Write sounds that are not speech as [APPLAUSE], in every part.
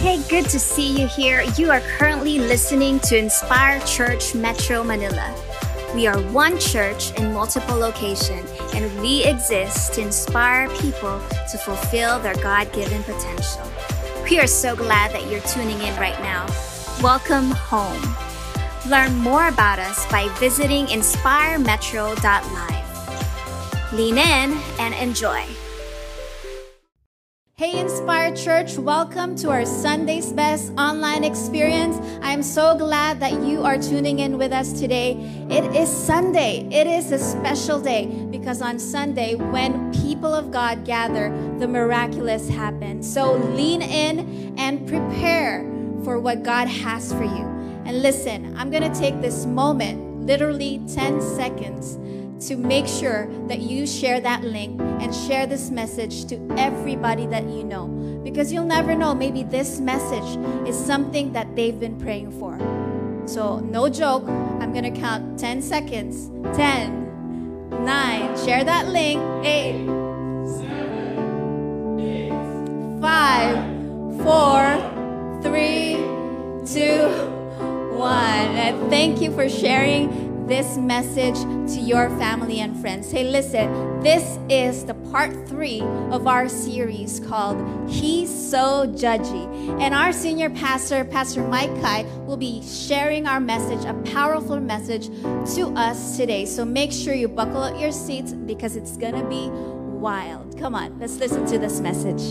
Hey, good to see you here. You are currently listening to Inspire Church Metro Manila. We are one church in multiple locations, and we exist to inspire people to fulfill their God given potential. We are so glad that you're tuning in right now. Welcome home. Learn more about us by visiting inspiremetro.live. Lean in and enjoy. Hey, Inspire Church, welcome to our Sunday's Best online experience. I am so glad that you are tuning in with us today. It is Sunday, it is a special day because on Sunday, when people of God gather, the miraculous happens. So lean in and prepare for what God has for you. And listen, I'm going to take this moment, literally 10 seconds to make sure that you share that link and share this message to everybody that you know. Because you'll never know, maybe this message is something that they've been praying for. So, no joke, I'm gonna count 10 seconds 10, 9, share that link, 8, 5, 4, 3, 2, 1. And thank you for sharing this message to your family and friends. Hey, listen, this is the part three of our series called He's So Judgy. And our senior pastor, Pastor Mike Kai, will be sharing our message, a powerful message to us today. So make sure you buckle up your seats because it's going to be wild. Come on, let's listen to this message.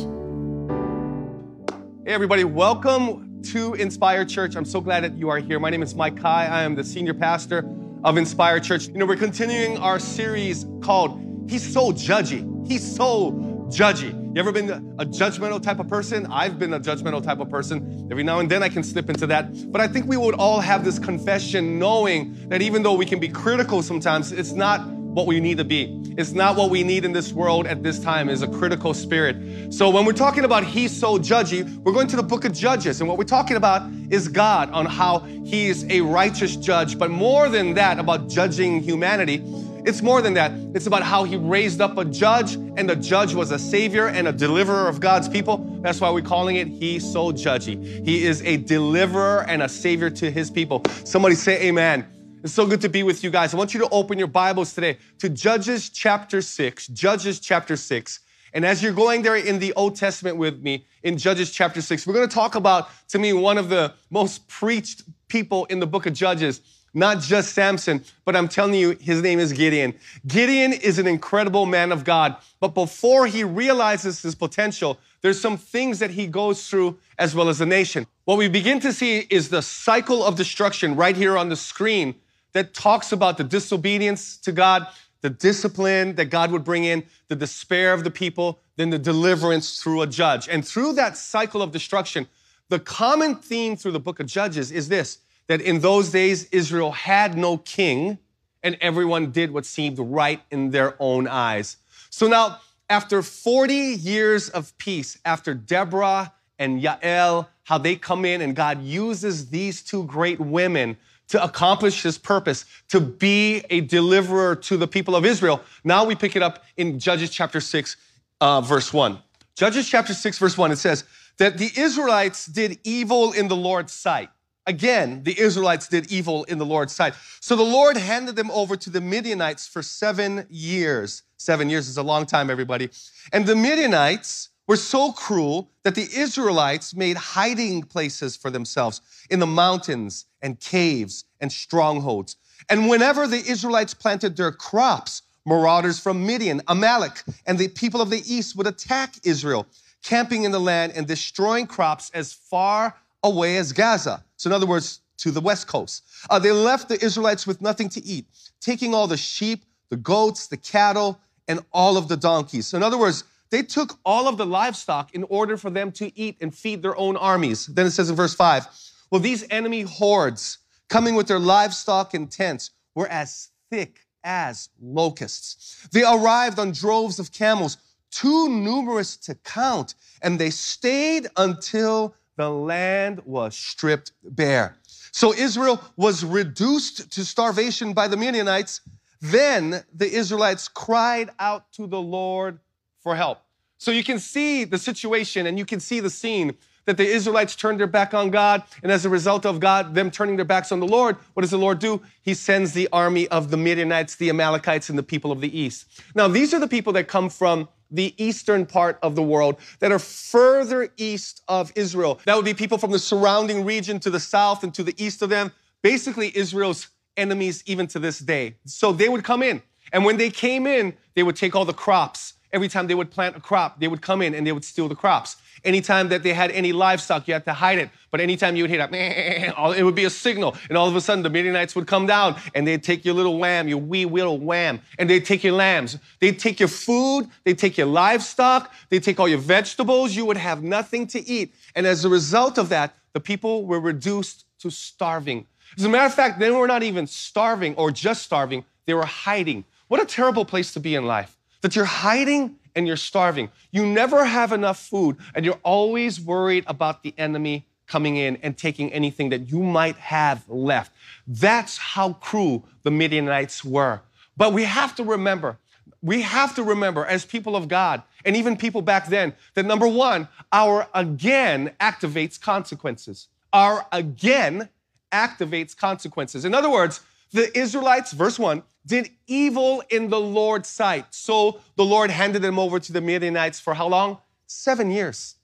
Hey, everybody, welcome to Inspire Church. I'm so glad that you are here. My name is Mike Kai. I am the senior pastor of Inspire Church. You know, we're continuing our series called He's So Judgy. He's So Judgy. You ever been a judgmental type of person? I've been a judgmental type of person. Every now and then I can slip into that. But I think we would all have this confession knowing that even though we can be critical sometimes, it's not what we need to be. It's not what we need in this world at this time is a critical spirit. So when we're talking about he's so judgy, we're going to the book of Judges. And what we're talking about is God on how he is a righteous judge. But more than that, about judging humanity, it's more than that. It's about how he raised up a judge, and the judge was a savior and a deliverer of God's people. That's why we're calling it He's So Judgy. He is a deliverer and a savior to his people. Somebody say amen. It's so good to be with you guys. I want you to open your Bibles today to Judges chapter 6. Judges chapter 6. And as you're going there in the Old Testament with me, in Judges chapter 6, we're going to talk about, to me, one of the most preached people in the book of Judges. Not just Samson, but I'm telling you, his name is Gideon. Gideon is an incredible man of God, but before he realizes his potential, there's some things that he goes through as well as the nation. What we begin to see is the cycle of destruction right here on the screen that talks about the disobedience to God, the discipline that God would bring in, the despair of the people, then the deliverance through a judge. And through that cycle of destruction, the common theme through the book of Judges is this that in those days, Israel had no king, and everyone did what seemed right in their own eyes. So now, after 40 years of peace, after Deborah and Yael, how they come in and God uses these two great women to accomplish his purpose, to be a deliverer to the people of Israel. Now we pick it up in Judges chapter 6, uh, verse 1. Judges chapter 6, verse 1, it says that the Israelites did evil in the Lord's sight. Again, the Israelites did evil in the Lord's sight. So the Lord handed them over to the Midianites for seven years. Seven years is a long time, everybody. And the Midianites were so cruel that the Israelites made hiding places for themselves in the mountains and caves and strongholds. And whenever the Israelites planted their crops, marauders from Midian, Amalek, and the people of the east would attack Israel, camping in the land and destroying crops as far away as Gaza. So, in other words, to the west coast. Uh, they left the Israelites with nothing to eat, taking all the sheep, the goats, the cattle, and all of the donkeys. So, in other words, they took all of the livestock in order for them to eat and feed their own armies. Then it says in verse 5 Well, these enemy hordes coming with their livestock and tents were as thick as locusts. They arrived on droves of camels, too numerous to count, and they stayed until the land was stripped bare. So Israel was reduced to starvation by the Midianites. Then the Israelites cried out to the Lord for help. So you can see the situation and you can see the scene that the Israelites turned their back on God. And as a result of God, them turning their backs on the Lord, what does the Lord do? He sends the army of the Midianites, the Amalekites, and the people of the east. Now, these are the people that come from the eastern part of the world that are further east of Israel. That would be people from the surrounding region to the south and to the east of them. Basically, Israel's enemies even to this day. So they would come in. And when they came in, they would take all the crops. Every time they would plant a crop, they would come in and they would steal the crops. Anytime that they had any livestock, you had to hide it. But anytime you would hear that, [LAUGHS] it would be a signal. And all of a sudden, the Midianites would come down and they'd take your little lamb, your wee little lamb, and they'd take your lambs. They'd take your food, they'd take your livestock, they'd take all your vegetables. You would have nothing to eat. And as a result of that, the people were reduced to starving. As a matter of fact, they were not even starving or just starving, they were hiding. What a terrible place to be in life. That you're hiding and you're starving. You never have enough food and you're always worried about the enemy coming in and taking anything that you might have left. That's how cruel the Midianites were. But we have to remember, we have to remember as people of God, and even people back then, that number one, our again activates consequences. Our again activates consequences. In other words, the Israelites, verse 1, did evil in the Lord's sight. So the Lord handed them over to the Midianites for how long? Seven years.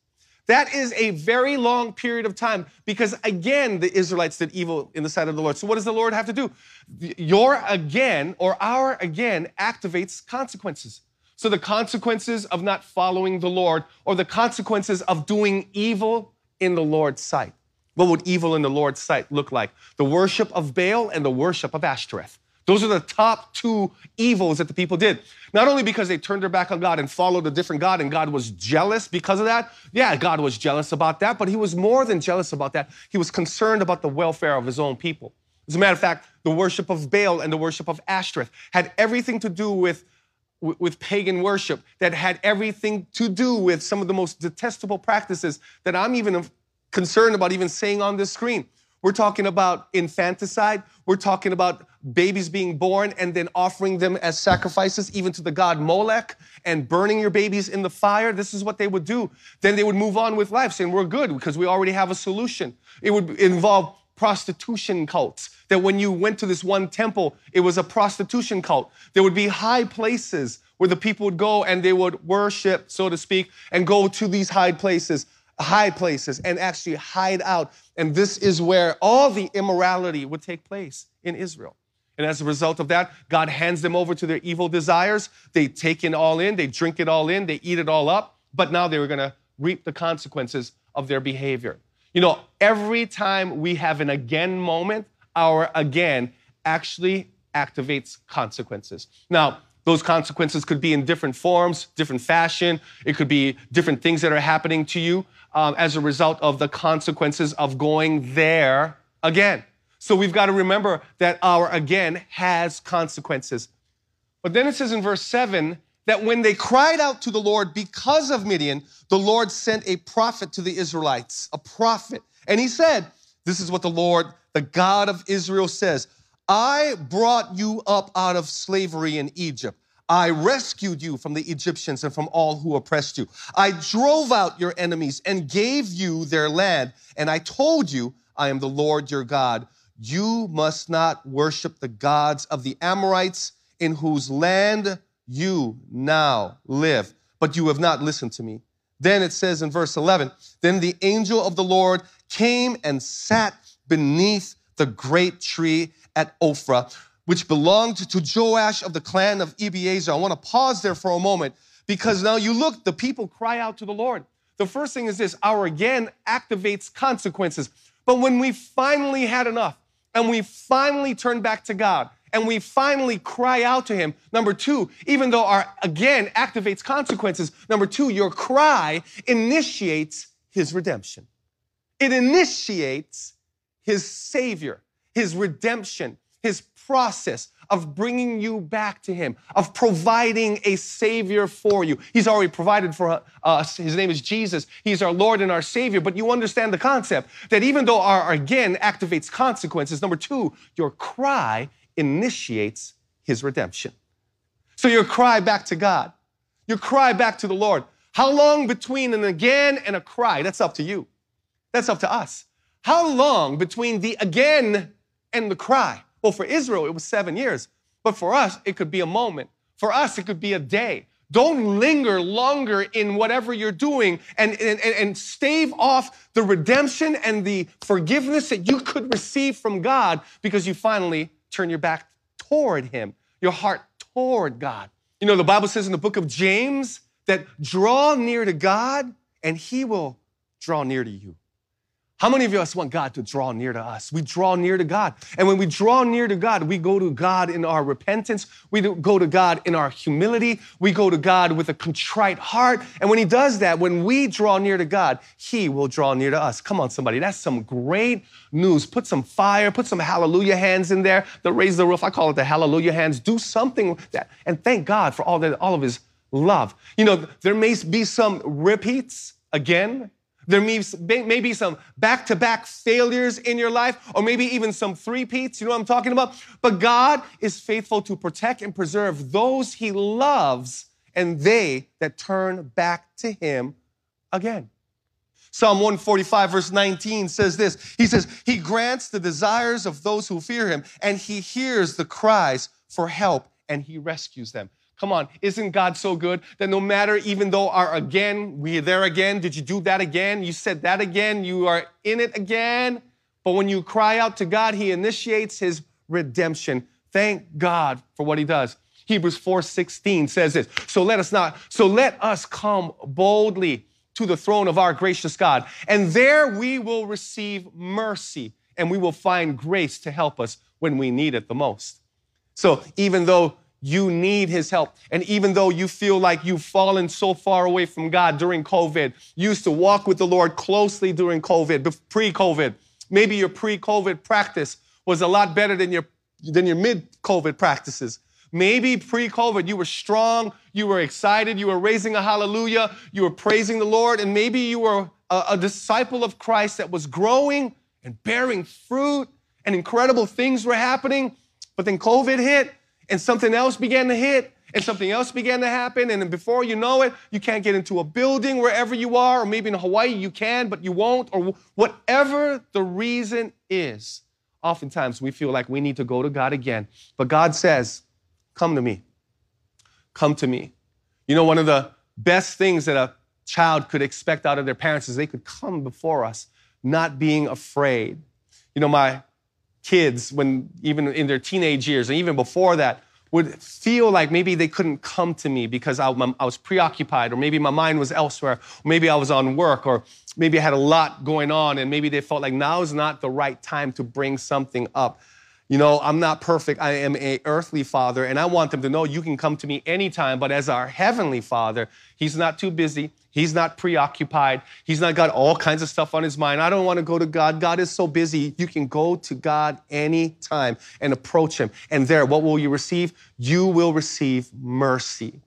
That is a very long period of time because, again, the Israelites did evil in the sight of the Lord. So, what does the Lord have to do? Your again or our again activates consequences. So, the consequences of not following the Lord or the consequences of doing evil in the Lord's sight. What would evil in the Lord's sight look like? The worship of Baal and the worship of Ashtoreth. Those are the top two evils that the people did. Not only because they turned their back on God and followed a different God and God was jealous because of that. Yeah, God was jealous about that, but he was more than jealous about that. He was concerned about the welfare of his own people. As a matter of fact, the worship of Baal and the worship of Ashtoreth had everything to do with, with pagan worship, that had everything to do with some of the most detestable practices that I'm even concerned about even saying on this screen. We're talking about infanticide. We're talking about babies being born and then offering them as sacrifices, even to the god Molech, and burning your babies in the fire. This is what they would do. Then they would move on with life, saying, We're good because we already have a solution. It would involve prostitution cults. That when you went to this one temple, it was a prostitution cult. There would be high places where the people would go and they would worship, so to speak, and go to these high places high places and actually hide out. And this is where all the immorality would take place in Israel. And as a result of that, God hands them over to their evil desires. They take it all in, they drink it all in, they eat it all up, but now they were going to reap the consequences of their behavior. You know, every time we have an again moment, our again actually activates consequences. Now, those consequences could be in different forms, different fashion. It could be different things that are happening to you um, as a result of the consequences of going there again. So we've got to remember that our again has consequences. But then it says in verse 7 that when they cried out to the Lord because of Midian, the Lord sent a prophet to the Israelites, a prophet. And he said, This is what the Lord, the God of Israel, says I brought you up out of slavery in Egypt. I rescued you from the Egyptians and from all who oppressed you. I drove out your enemies and gave you their land. And I told you, I am the Lord your God. You must not worship the gods of the Amorites in whose land you now live. But you have not listened to me. Then it says in verse 11 Then the angel of the Lord came and sat beneath the great tree at Ophrah which belonged to Joash of the clan of Abiezer. I want to pause there for a moment because now you look, the people cry out to the Lord. The first thing is this our again activates consequences. But when we finally had enough and we finally turn back to God and we finally cry out to Him, number two, even though our again activates consequences, number two, your cry initiates His redemption. It initiates His Savior, His redemption, His process of bringing you back to Him, of providing a Savior for you. He's already provided for uh, us. His name is Jesus. He's our Lord and our Savior. But you understand the concept that even though our again activates consequences, number two, your cry initiates His redemption. So your cry back to God, your cry back to the Lord. How long between an again and a cry? That's up to you. That's up to us. How long between the again and the cry? Well, for Israel, it was seven years. But for us, it could be a moment. For us, it could be a day. Don't linger longer in whatever you're doing and, and, and stave off the redemption and the forgiveness that you could receive from God because you finally turn your back toward Him, your heart toward God. You know, the Bible says in the book of James that draw near to God and He will draw near to you. How many of us want God to draw near to us? We draw near to God. And when we draw near to God, we go to God in our repentance. We go to God in our humility. We go to God with a contrite heart. And when He does that, when we draw near to God, He will draw near to us. Come on, somebody. That's some great news. Put some fire, put some hallelujah hands in there. The raise the roof. I call it the hallelujah hands. Do something with that. And thank God for all that, all of His love. You know, there may be some repeats again there may be some back to back failures in your life, or maybe even some three peats. You know what I'm talking about? But God is faithful to protect and preserve those he loves and they that turn back to him again. Psalm 145, verse 19 says this He says, He grants the desires of those who fear him, and he hears the cries for help, and he rescues them. Come on, isn't God so good that no matter, even though our again, we're there again, did you do that again? You said that again, you are in it again. But when you cry out to God, He initiates His redemption. Thank God for what He does. Hebrews 4:16 says this. So let us not, so let us come boldly to the throne of our gracious God, and there we will receive mercy and we will find grace to help us when we need it the most. So even though you need his help. And even though you feel like you've fallen so far away from God during COVID, you used to walk with the Lord closely during COVID, pre COVID. Maybe your pre COVID practice was a lot better than your, than your mid COVID practices. Maybe pre COVID, you were strong, you were excited, you were raising a hallelujah, you were praising the Lord, and maybe you were a, a disciple of Christ that was growing and bearing fruit, and incredible things were happening. But then COVID hit, and something else began to hit and something else began to happen. And before you know it, you can't get into a building wherever you are, or maybe in Hawaii you can, but you won't, or whatever the reason is. Oftentimes we feel like we need to go to God again. But God says, Come to me. Come to me. You know, one of the best things that a child could expect out of their parents is they could come before us, not being afraid. You know, my kids, when even in their teenage years and even before that, would feel like maybe they couldn't come to me because I, I, was preoccupied, or maybe my mind was elsewhere, or maybe I was on work, or maybe I had a lot going on, and maybe they felt like now is not the right time to bring something up. You know, I'm not perfect. I am a earthly father, and I want them to know you can come to me anytime. But as our heavenly father, he's not too busy. He's not preoccupied. He's not got all kinds of stuff on his mind. I don't want to go to God. God is so busy. You can go to God anytime and approach him. And there, what will you receive? You will receive mercy.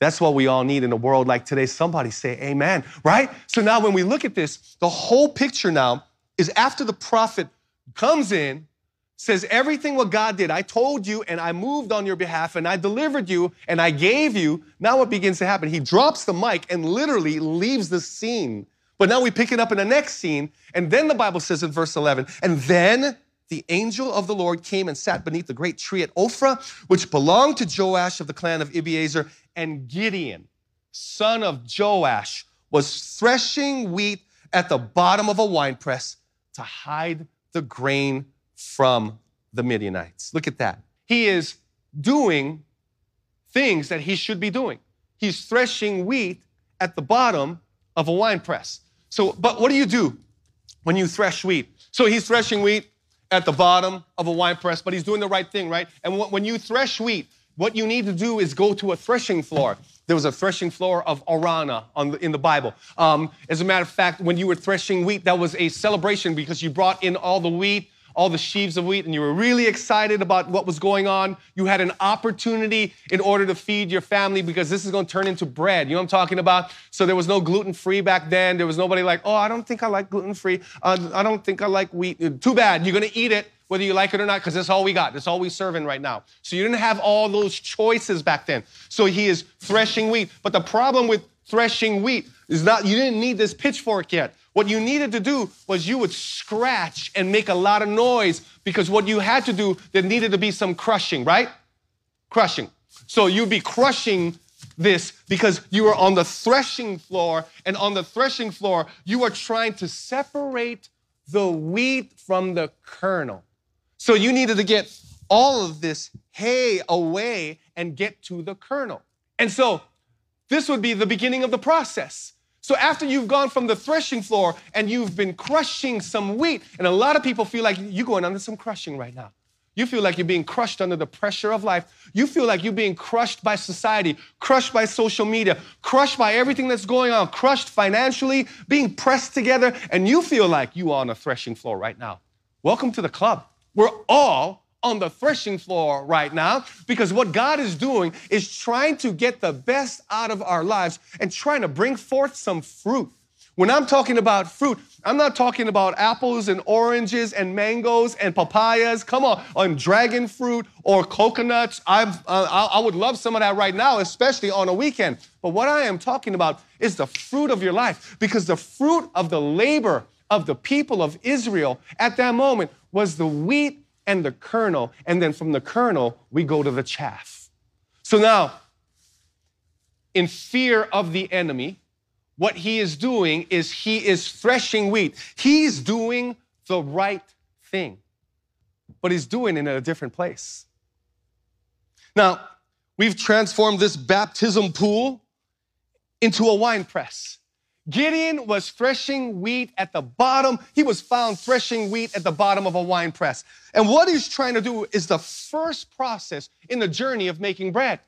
That's what we all need in a world like today. Somebody say amen, right? So now when we look at this, the whole picture now is after the prophet comes in says everything what God did. I told you and I moved on your behalf and I delivered you and I gave you. Now what begins to happen? He drops the mic and literally leaves the scene. But now we pick it up in the next scene. And then the Bible says in verse 11, and then the angel of the Lord came and sat beneath the great tree at Ophrah, which belonged to Joash of the clan of Abiezer. And Gideon, son of Joash, was threshing wheat at the bottom of a winepress to hide the grain from the Midianites. Look at that. He is doing things that he should be doing. He's threshing wheat at the bottom of a wine press. So, but what do you do when you thresh wheat? So he's threshing wheat at the bottom of a wine press, but he's doing the right thing, right? And when you thresh wheat, what you need to do is go to a threshing floor. There was a threshing floor of Araunah the, in the Bible. Um, as a matter of fact, when you were threshing wheat, that was a celebration because you brought in all the wheat all the sheaves of wheat and you were really excited about what was going on. You had an opportunity in order to feed your family because this is going to turn into bread. You know what I'm talking about? So there was no gluten free back then. There was nobody like, oh, I don't think I like gluten free. Uh, I don't think I like wheat. Too bad. You're going to eat it whether you like it or not, because that's all we got. That's all we serving right now. So you didn't have all those choices back then. So he is threshing wheat. But the problem with threshing wheat is not, you didn't need this pitchfork yet. What you needed to do was you would scratch and make a lot of noise because what you had to do, there needed to be some crushing, right? Crushing. So you'd be crushing this because you were on the threshing floor, and on the threshing floor, you are trying to separate the wheat from the kernel. So you needed to get all of this hay away and get to the kernel. And so this would be the beginning of the process. So after you've gone from the threshing floor and you've been crushing some wheat, and a lot of people feel like you're going under some crushing right now. You feel like you're being crushed under the pressure of life. You feel like you're being crushed by society, crushed by social media, crushed by everything that's going on, crushed financially, being pressed together, and you feel like you are on a threshing floor right now. Welcome to the club. We're all on the threshing floor right now because what God is doing is trying to get the best out of our lives and trying to bring forth some fruit. When I'm talking about fruit, I'm not talking about apples and oranges and mangoes and papayas. Come on, on dragon fruit or coconuts. I've, uh, I would love some of that right now, especially on a weekend. But what I am talking about is the fruit of your life because the fruit of the labor of the people of Israel at that moment was the wheat and the kernel. And then from the kernel, we go to the chaff. So now, in fear of the enemy, what he is doing is he is threshing wheat. He's doing the right thing, but he's doing it in a different place. Now, we've transformed this baptism pool into a wine press. Gideon was threshing wheat at the bottom. He was found threshing wheat at the bottom of a wine press. And what he's trying to do is the first process in the journey of making bread.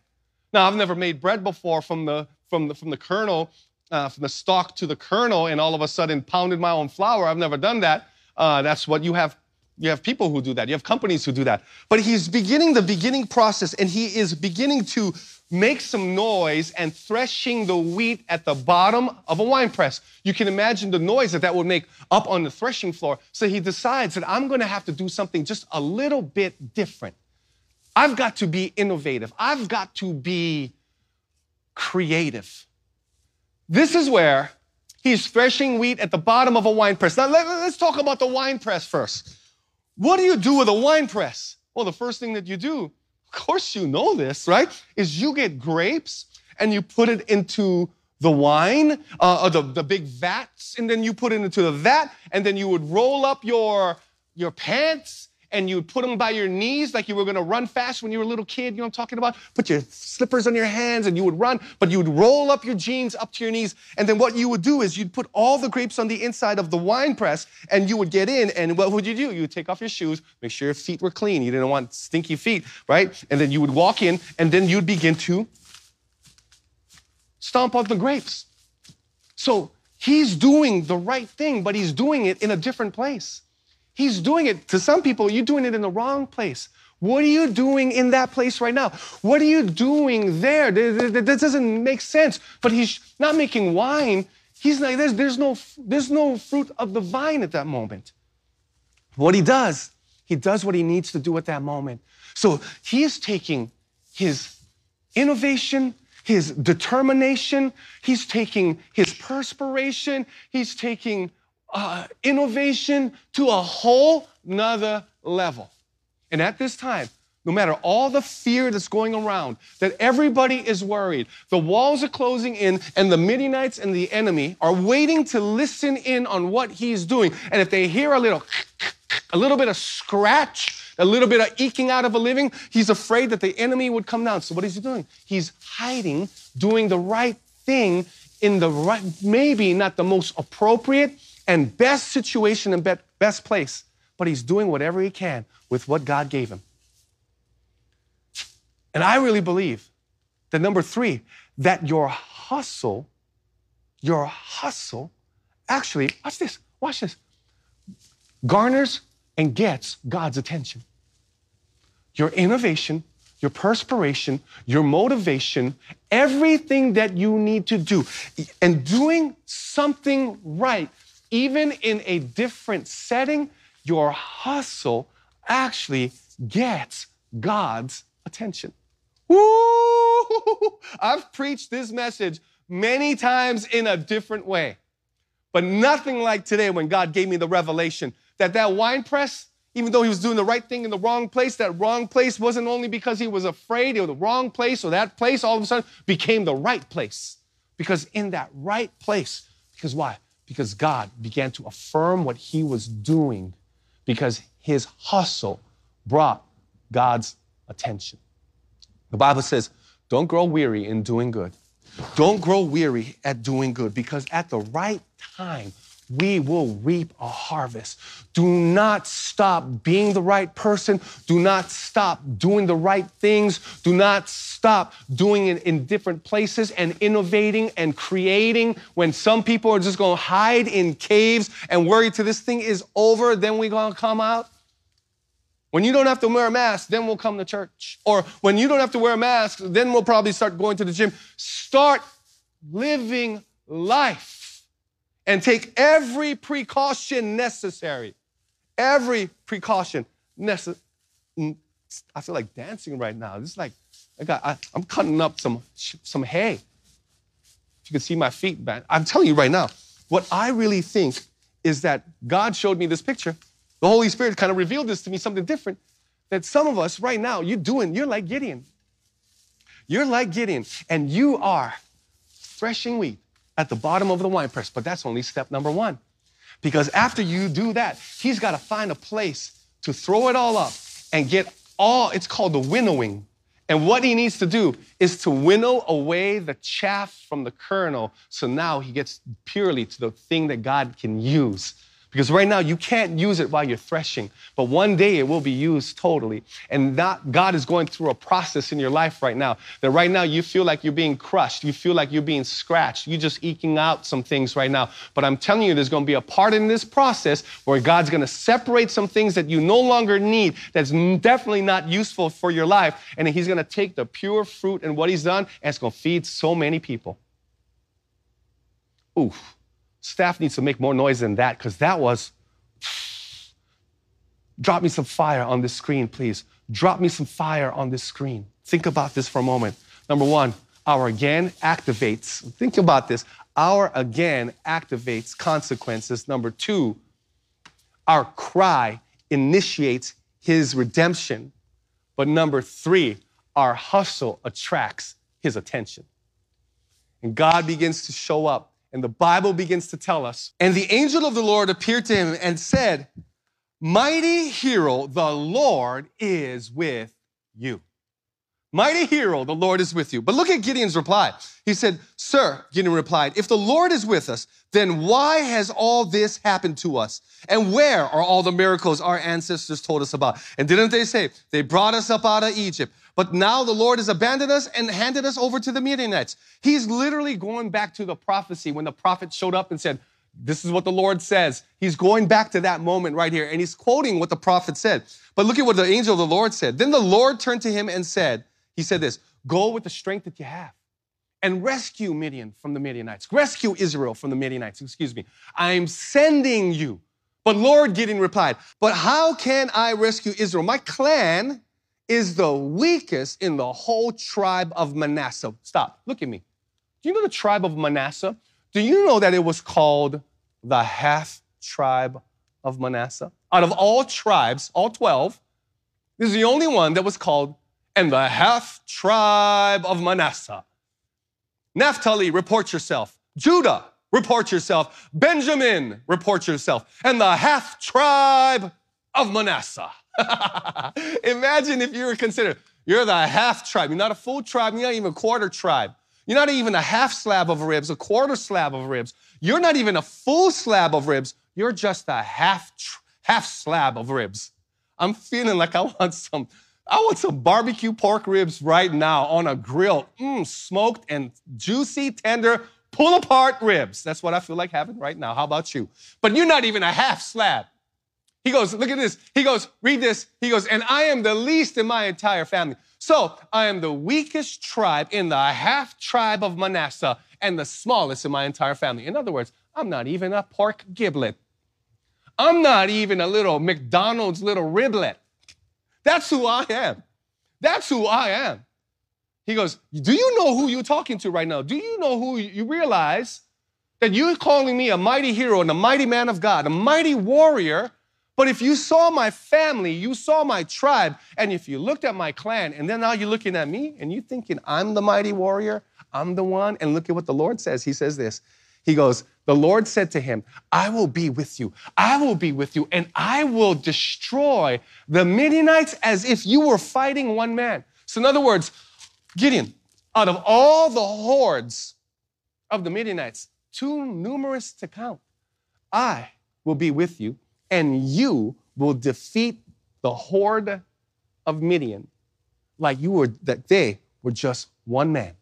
Now, I've never made bread before from the, from the, from the kernel uh, from the stalk to the kernel and all of a sudden pounded my own flour. I've never done that. Uh, that's what you have. You have people who do that. You have companies who do that. But he's beginning the beginning process and he is beginning to make some noise and threshing the wheat at the bottom of a wine press. You can imagine the noise that that would make up on the threshing floor. So he decides that I'm going to have to do something just a little bit different. I've got to be innovative. I've got to be creative. This is where he's threshing wheat at the bottom of a wine press. Now, let, us talk about the wine press first. What do you do with a wine press? Well, the first thing that you do, of course you know this, right? Is you get grapes and you put it into the wine, uh, or the, the big vats, and then you put it into the vat, and then you would roll up your, your pants and you would put them by your knees like you were going to run fast when you were a little kid. You know what I'm talking about? Put your slippers on your hands and you would run, but you would roll up your jeans up to your knees. And then what you would do is you'd put all the grapes on the inside of the wine press and you would get in. And what would you do? You would take off your shoes, make sure your feet were clean. You didn't want stinky feet, right? And then you would walk in and then you'd begin to stomp on the grapes. So he's doing the right thing, but he's doing it in a different place. He's doing it to some people, you're doing it in the wrong place. What are you doing in that place right now? What are you doing there? That doesn't make sense. But he's not making wine. He's like, there's, there's, no, there's no fruit of the vine at that moment. What he does, he does what he needs to do at that moment. So he is taking his innovation, his determination, he's taking his perspiration, he's taking uh, innovation to a whole nother level. And at this time, no matter all the fear that's going around, that everybody is worried, the walls are closing in, and the Midianites and the enemy are waiting to listen in on what he's doing. And if they hear a little, a little bit of scratch, a little bit of eking out of a living, he's afraid that the enemy would come down. So what is he doing? He's hiding, doing the right thing in the right, maybe not the most appropriate, and best situation and best place, but he's doing whatever he can with what God gave him. And I really believe that number three, that your hustle, your hustle, actually, watch this, watch this, garners and gets God's attention. Your innovation, your perspiration, your motivation, everything that you need to do, and doing something right even in a different setting, your hustle actually gets God's attention. Woo! I've preached this message many times in a different way. But nothing like today when God gave me the revelation that that wine press, even though he was doing the right thing in the wrong place, that wrong place wasn't only because he was afraid or the wrong place or that place all of a sudden became the right place. Because in that right place, because why? Because God began to affirm what he was doing because his hustle brought God's attention. The Bible says, don't grow weary in doing good. Don't grow weary at doing good because at the right time, we will reap a harvest. Do not stop being the right person. Do not stop doing the right things. Do not stop doing it in different places and innovating and creating. When some people are just going to hide in caves and worry till this thing is over, then we're going to come out. When you don't have to wear a mask, then we'll come to church. Or when you don't have to wear a mask, then we'll probably start going to the gym. Start living life and take every precaution necessary. Every precaution necessary. Mm, I feel like dancing right now. This is like, I got, I, am cutting up some, some hay. If you can see my feet, man. I'm telling you right now, what I really think is that God showed me this picture the Holy Spirit kind of revealed this to me, something different. That some of us right now, you're doing, you're like Gideon. You're like Gideon, and you are threshing wheat at the bottom of the wine press, but that's only step number one. Because after you do that, he's got to find a place to throw it all up and get all, it's called the winnowing. And what he needs to do is to winnow away the chaff from the kernel. So now he gets purely to the thing that God can use. Because right now you can't use it while you're threshing, but one day it will be used totally. And that God is going through a process in your life right now. That right now you feel like you're being crushed, you feel like you're being scratched, you're just eking out some things right now. But I'm telling you, there's going to be a part in this process where God's going to separate some things that you no longer need, that's definitely not useful for your life, and He's going to take the pure fruit and what He's done, and it's going to feed so many people. Oof. Staff needs to make more noise than that because that was. Drop me some fire on this screen, please. Drop me some fire on this screen. Think about this for a moment. Number one, our again activates. Think about this. Our again activates consequences. Number two, our cry initiates his redemption. But number three, our hustle attracts his attention. And God begins to show up and the Bible begins to tell us, and the angel of the Lord appeared to him and said, Mighty hero, the Lord is with you. Mighty hero, the Lord is with you. But look at Gideon's reply. He said, Sir, Gideon replied, if the Lord is with us, then why has all this happened to us? And where are all the miracles our ancestors told us about? And didn't they say, they brought us up out of Egypt? But now the Lord has abandoned us and handed us over to the Midianites. He's literally going back to the prophecy when the prophet showed up and said, This is what the Lord says. He's going back to that moment right here and he's quoting what the prophet said. But look at what the angel of the Lord said. Then the Lord turned to him and said, He said this, Go with the strength that you have and rescue Midian from the Midianites. Rescue Israel from the Midianites, excuse me. I'm sending you. But Lord Gideon replied, But how can I rescue Israel? My clan is the weakest in the whole tribe of Manasseh. Stop, look at me. Do you know the tribe of Manasseh? Do you know that it was called the half tribe of Manasseh? Out of all tribes, all 12, this is the only one that was called, and the half tribe of Manasseh. Naphtali, report yourself. Judah, report yourself. Benjamin, report yourself. And the half tribe of Manasseh. [LAUGHS] Imagine if you were considered, you're the half tribe. You're not a full tribe. You're not even a quarter tribe. You're not even a half slab of ribs, a quarter slab of ribs. You're not even a full slab of ribs. You're just a half, half slab of ribs. I'm feeling like I want some, I want some barbecue pork ribs right now on a grill. Mmm, smoked and juicy, tender, pull apart ribs. That's what I feel like having right now. How about you? But you're not even a half slab. He goes, look at this. He goes, read this. He goes, and I am the least in my entire family. So I am the weakest tribe in the half tribe of Manasseh and the smallest in my entire family. In other words, I'm not even a pork giblet. I'm not even a little McDonald's little riblet. That's who I am. That's who I am. He goes, Do you know who you're talking to right now? Do you know who you realize that you're calling me a mighty hero and a mighty man of God, a mighty warrior. But if you saw my family, you saw my tribe, and if you looked at my clan, and then now you're looking at me and you're thinking, I'm the mighty warrior, I'm the one. And look at what the Lord says. He says this He goes, The Lord said to him, I will be with you, I will be with you, and I will destroy the Midianites as if you were fighting one man. So, in other words, Gideon, out of all the hordes of the Midianites, too numerous to count, I will be with you, and you will defeat the horde of Midian like you were, that they were just one man,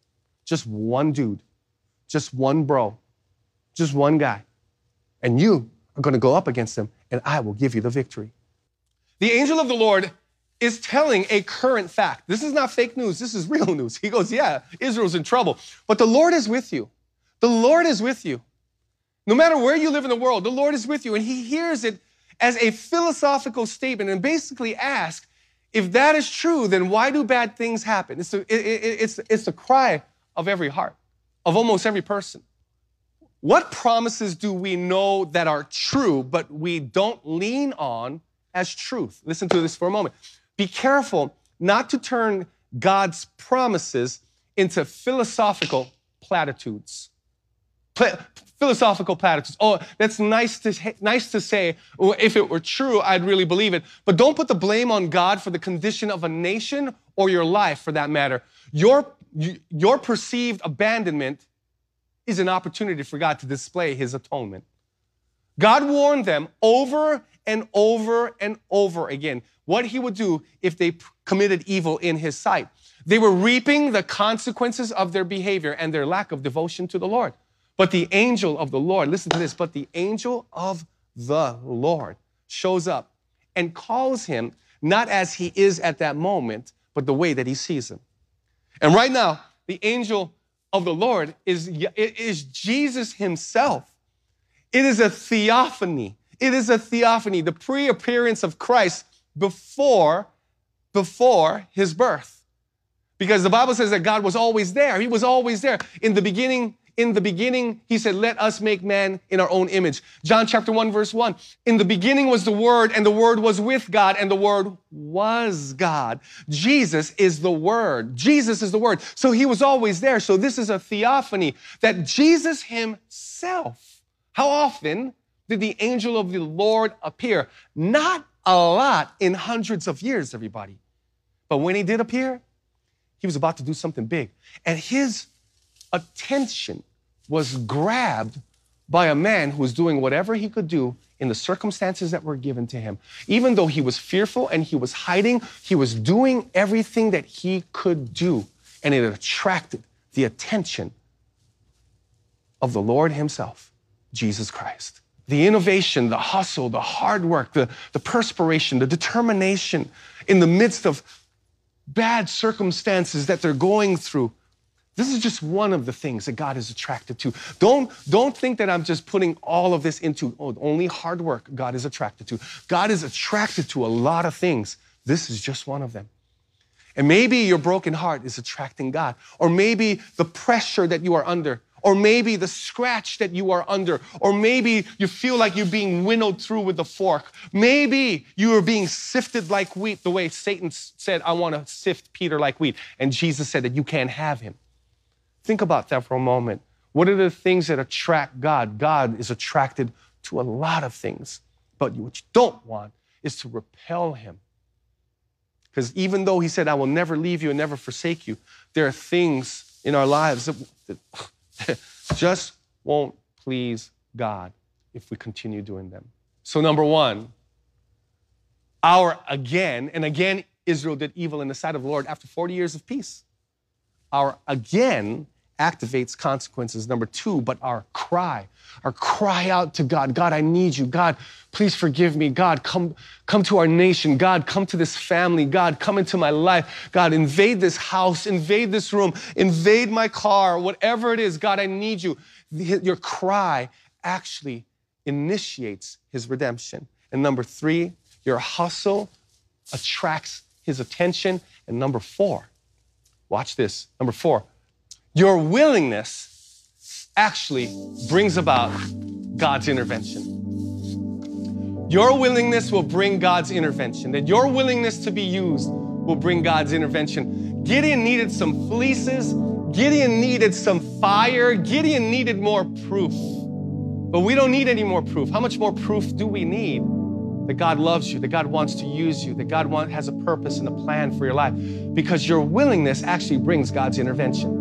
just one dude, just one bro, just one guy. And you are going to go up against him, and I will give you the victory. The angel of the Lord is telling a current fact. This is not fake news, this is real news. [LAUGHS] He goes, Yeah, Israel's in trouble, but the Lord is with you. The Lord is with you. No matter where you live in the world, the Lord is with you. And he hears it as a philosophical statement and basically asks, if that is true, then why do bad things happen? It's the, it, it, it's, it's the cry of every heart, of almost every person. What promises do we know that are true, but we don't lean on as truth? Listen to this for a moment. Be careful not to turn God's promises into philosophical platitudes. Pla- philosophical platitudes. Oh, that's nice to, nice to say. If it were true, I'd really believe it. But don't put the blame on God for the condition of a nation or your life for that matter. Your, your perceived abandonment is an opportunity for God to display his atonement. God warned them over and over and over again what he would do if they committed evil in his sight. They were reaping the consequences of their behavior and their lack of devotion to the Lord. But the angel of the Lord, listen to this, but the angel of the Lord shows up and calls him not as he is at that moment, but the way that he sees him. And right now, the angel of the Lord is, is Jesus himself. It is a theophany. It is a theophany, the pre-appearance of Christ before, before his birth. Because the Bible says that God was always there. He was always there. In the beginning, in the beginning, he said, let us make man in our own image. John chapter 1, verse 1. In the beginning was the Word, and the Word was with God, and the Word was God. Jesus is the Word. Jesus is the Word. So he was always there. So this is a theophany that Jesus himself, how often did the angel of the Lord appear? Not a lot in hundreds of years, everybody. But when he did appear, he was about to do something big. And his attention was grabbed by a man who was doing whatever he could do in the circumstances that were given to him. Even though he was fearful and he was hiding, he was doing everything that he could do. And it attracted the attention of the Lord himself, Jesus Christ. The innovation, the hustle, the hard work, the, the perspiration, the determination in the midst of bad circumstances that they're going through this is just one of the things that God is attracted to. Don't, don't think that I'm just putting all of this into oh, only hard work God is attracted to. God is attracted to a lot of things. This is just one of them. And maybe your broken heart is attracting God, or maybe the pressure that you are under, or maybe the scratch that you are under, or maybe you feel like you're being winnowed through with a fork. Maybe you are being sifted like wheat, the way Satan said, I want to sift Peter like wheat. And Jesus said that you can't have him. Think about that for a moment. What are the things that attract God? God is attracted to a lot of things, but what you don't want is to repel him. Because even though he said, I will never leave you and never forsake you, there are things in our lives that, that [LAUGHS] just won't please God if we continue doing them. So, number one, our again, and again, Israel did evil in the sight of the Lord after 40 years of peace. Our again activates consequences. Number two, but our cry, our cry out to God, God, I need you. God, please forgive me. God, come, come to our nation. God, come to this family. God, come into my life. God, invade this house, invade this room, invade my car, whatever it is. God, I need you. Your cry actually initiates his redemption. And number three, your hustle attracts his attention. And number four, watch this. Number four, your willingness actually brings about God's intervention. Your willingness will bring God's intervention. That your willingness to be used will bring God's intervention. Gideon needed some fleeces. Gideon needed some fire. Gideon needed more proof. But we don't need any more proof. How much more proof do we need? That God loves you, that God wants to use you, that God want, has a purpose and a plan for your life. Because your willingness actually brings God's intervention.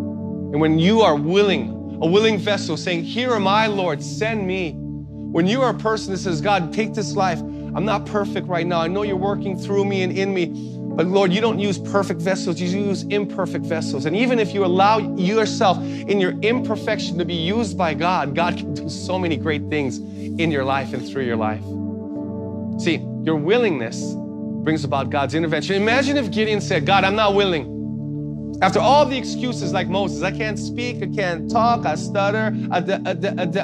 And when you are willing, a willing vessel saying, Here am I, Lord, send me. When you are a person that says, God, take this life. I'm not perfect right now. I know you're working through me and in me. But Lord, you don't use perfect vessels, you use imperfect vessels. And even if you allow yourself in your imperfection to be used by God, God can do so many great things in your life and through your life. See, your willingness brings about God's intervention. Imagine if Gideon said, God, I'm not willing. After all the excuses like Moses, I can't speak, I can't talk, I stutter, I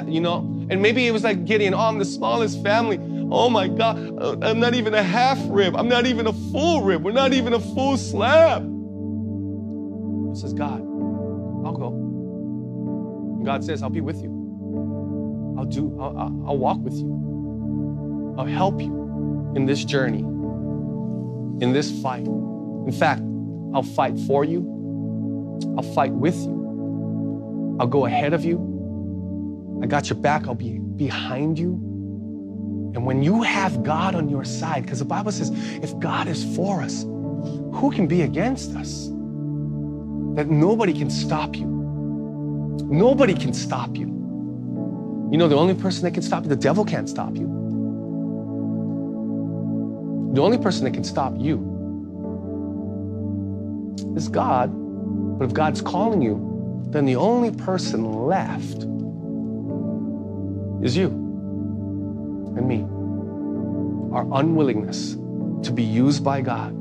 you know, and maybe it was like Gideon, oh, I'm the smallest family. Oh my God, uh, I'm not even a half rib. I'm not even a full rib. We're not even a full slab. He says, God, I'll go. And God says, I'll be with you. I'll do, I'll, I'll walk with you. I'll help you in this journey, in this fight. In fact, I'll fight for you. I'll fight with you. I'll go ahead of you. I got your back. I'll be behind you. And when you have God on your side, because the Bible says, if God is for us, who can be against us? That nobody can stop you. Nobody can stop you. You know, the only person that can stop you, the devil can't stop you. The only person that can stop you is God. But if God's calling you, then the only person left is you and me. Our unwillingness to be used by God.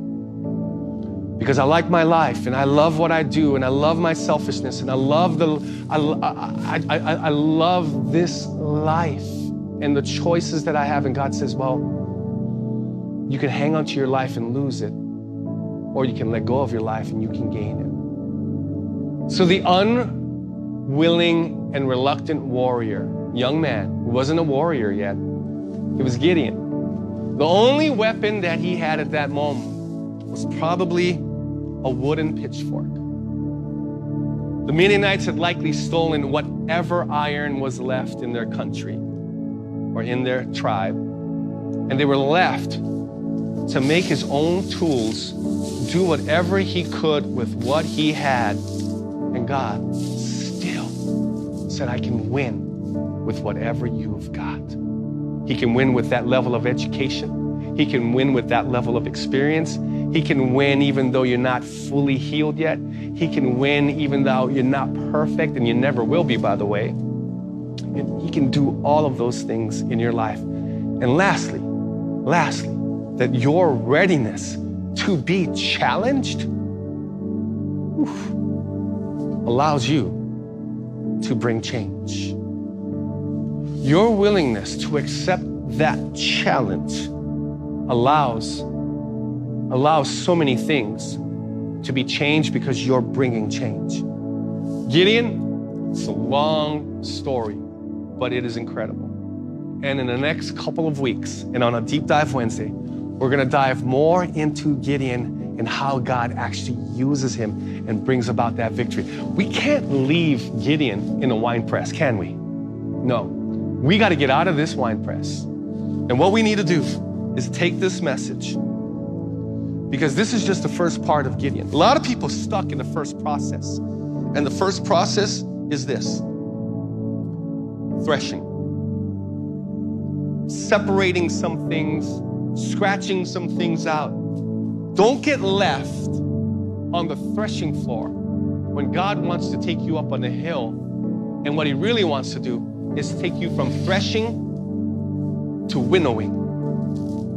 Because I like my life and I love what I do and I love my selfishness and I love the I, I, I, I love this life and the choices that I have. And God says, well, you can hang on to your life and lose it, or you can let go of your life and you can gain it. So the unwilling and reluctant warrior young man who wasn't a warrior yet. He was Gideon. The only weapon that he had at that moment was probably a wooden pitchfork. The Midianites had likely stolen whatever iron was left in their country or in their tribe, and they were left to make his own tools, do whatever he could with what he had. And God still said, I can win with whatever you've got. He can win with that level of education. He can win with that level of experience. He can win even though you're not fully healed yet. He can win even though you're not perfect, and you never will be, by the way. And he can do all of those things in your life. And lastly, lastly, that your readiness to be challenged oof, allows you to bring change. Your willingness to accept that challenge allows allows so many things to be changed because you're bringing change. Gideon, it's a long story, but it is incredible. And in the next couple of weeks, and on a Deep Dive Wednesday, we're going to dive more into Gideon and how God actually uses him and brings about that victory. We can't leave Gideon in a wine press, can we? No. We got to get out of this wine press. And what we need to do is take this message because this is just the first part of Gideon. A lot of people stuck in the first process. And the first process is this threshing, separating some things, scratching some things out. Don't get left on the threshing floor when God wants to take you up on the hill. And what He really wants to do is take you from threshing to winnowing,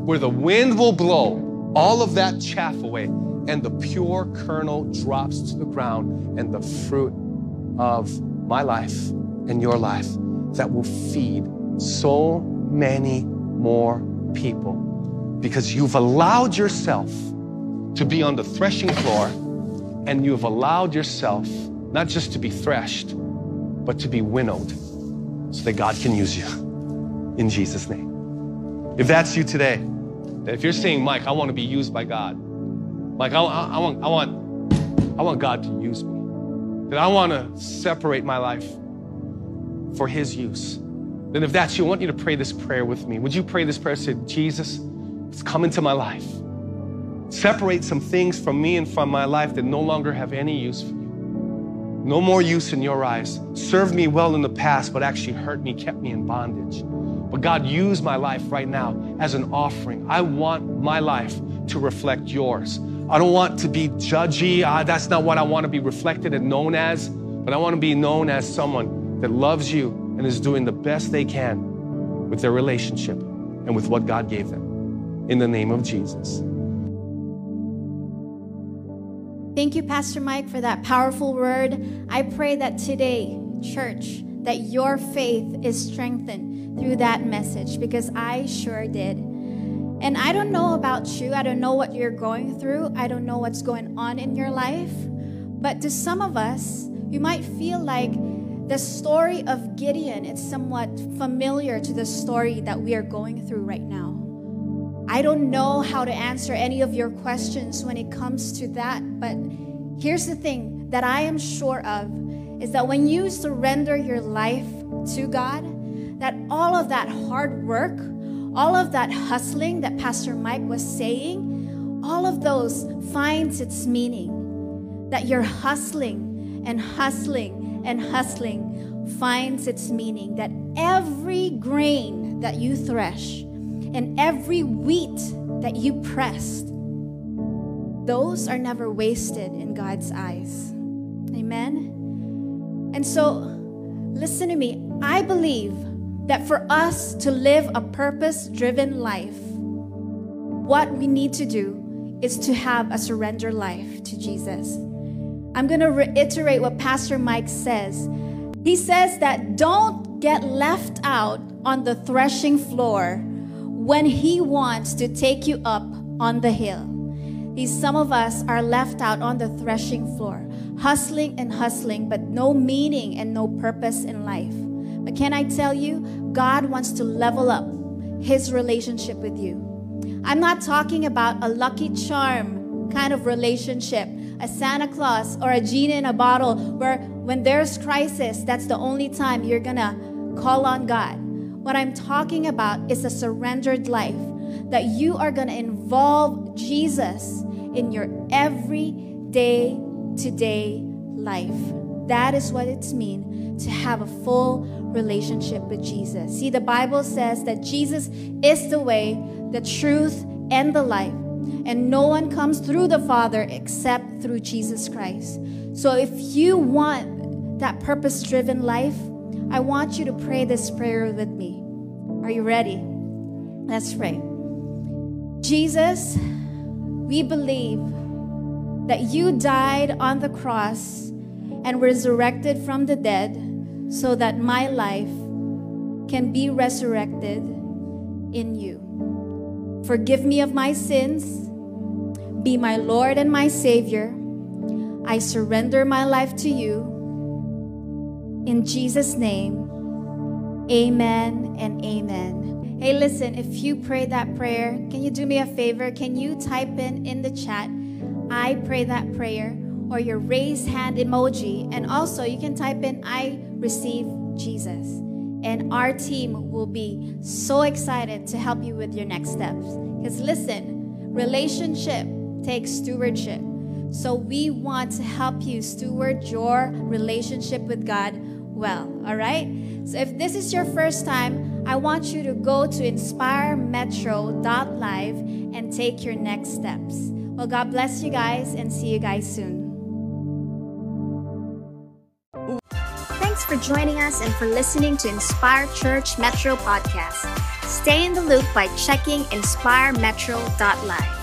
where the wind will blow all of that chaff away and the pure kernel drops to the ground and the fruit of my life and your life that will feed so many more people because you've allowed yourself to be on the threshing floor and you've allowed yourself not just to be threshed but to be winnowed so that God can use you. In Jesus' name. If that's you today, if you're saying, Mike, I want to be used by God, Mike, I, I, I, want, I, want, I want God to use me, that I want to separate my life for His use, then if that's you, I want you to pray this prayer with me. Would you pray this prayer? Say, Jesus, it's come into my life. Separate some things from me and from my life that no longer have any use for you. No more use in your eyes. Served me well in the past, but actually hurt me, kept me in bondage. But God, use my life right now as an offering. I want my life to reflect yours. I don't want to be judgy. Uh, that's not what I want to be reflected and known as, but I want to be known as someone that loves you and is doing the best they can with their relationship and with what God gave them. In the name of Jesus. Thank you, Pastor Mike, for that powerful word. I pray that today, church, that your faith is strengthened through that message because I sure did. And I don't know about you. I don't know what you're going through. I don't know what's going on in your life. But to some of us, you might feel like the story of Gideon is somewhat familiar to the story that we are going through right now. I don't know how to answer any of your questions when it comes to that, but here's the thing that I am sure of is that when you surrender your life to God, that all of that hard work, all of that hustling that Pastor Mike was saying, all of those finds its meaning. That you're hustling and hustling and hustling finds its meaning. That every grain that you thresh, and every wheat that you pressed, those are never wasted in God's eyes. Amen? And so, listen to me. I believe that for us to live a purpose driven life, what we need to do is to have a surrender life to Jesus. I'm going to reiterate what Pastor Mike says. He says that don't get left out on the threshing floor when He wants to take you up on the hill. These some of us are left out on the threshing floor, hustling and hustling, but no meaning and no purpose in life. But can I tell you, God wants to level up His relationship with you. I'm not talking about a lucky charm kind of relationship, a Santa Claus or a genie in a bottle where when there's crisis, that's the only time you're gonna call on God. What I'm talking about is a surrendered life that you are going to involve Jesus in your everyday to day life. That is what it means to have a full relationship with Jesus. See, the Bible says that Jesus is the way, the truth, and the life. And no one comes through the Father except through Jesus Christ. So if you want that purpose driven life, I want you to pray this prayer with me. Are you ready? Let's pray. Jesus, we believe that you died on the cross and resurrected from the dead so that my life can be resurrected in you. Forgive me of my sins. Be my Lord and my Savior. I surrender my life to you. In Jesus' name, amen and amen. Hey, listen, if you prayed that prayer, can you do me a favor? Can you type in in the chat, I pray that prayer, or your raise hand emoji? And also, you can type in, I receive Jesus. And our team will be so excited to help you with your next steps. Because listen, relationship takes stewardship. So we want to help you steward your relationship with God well, all right? So if this is your first time, I want you to go to inspiremetro.live and take your next steps. Well, God bless you guys and see you guys soon. Thanks for joining us and for listening to Inspire Church Metro podcast. Stay in the loop by checking inspiremetro.live.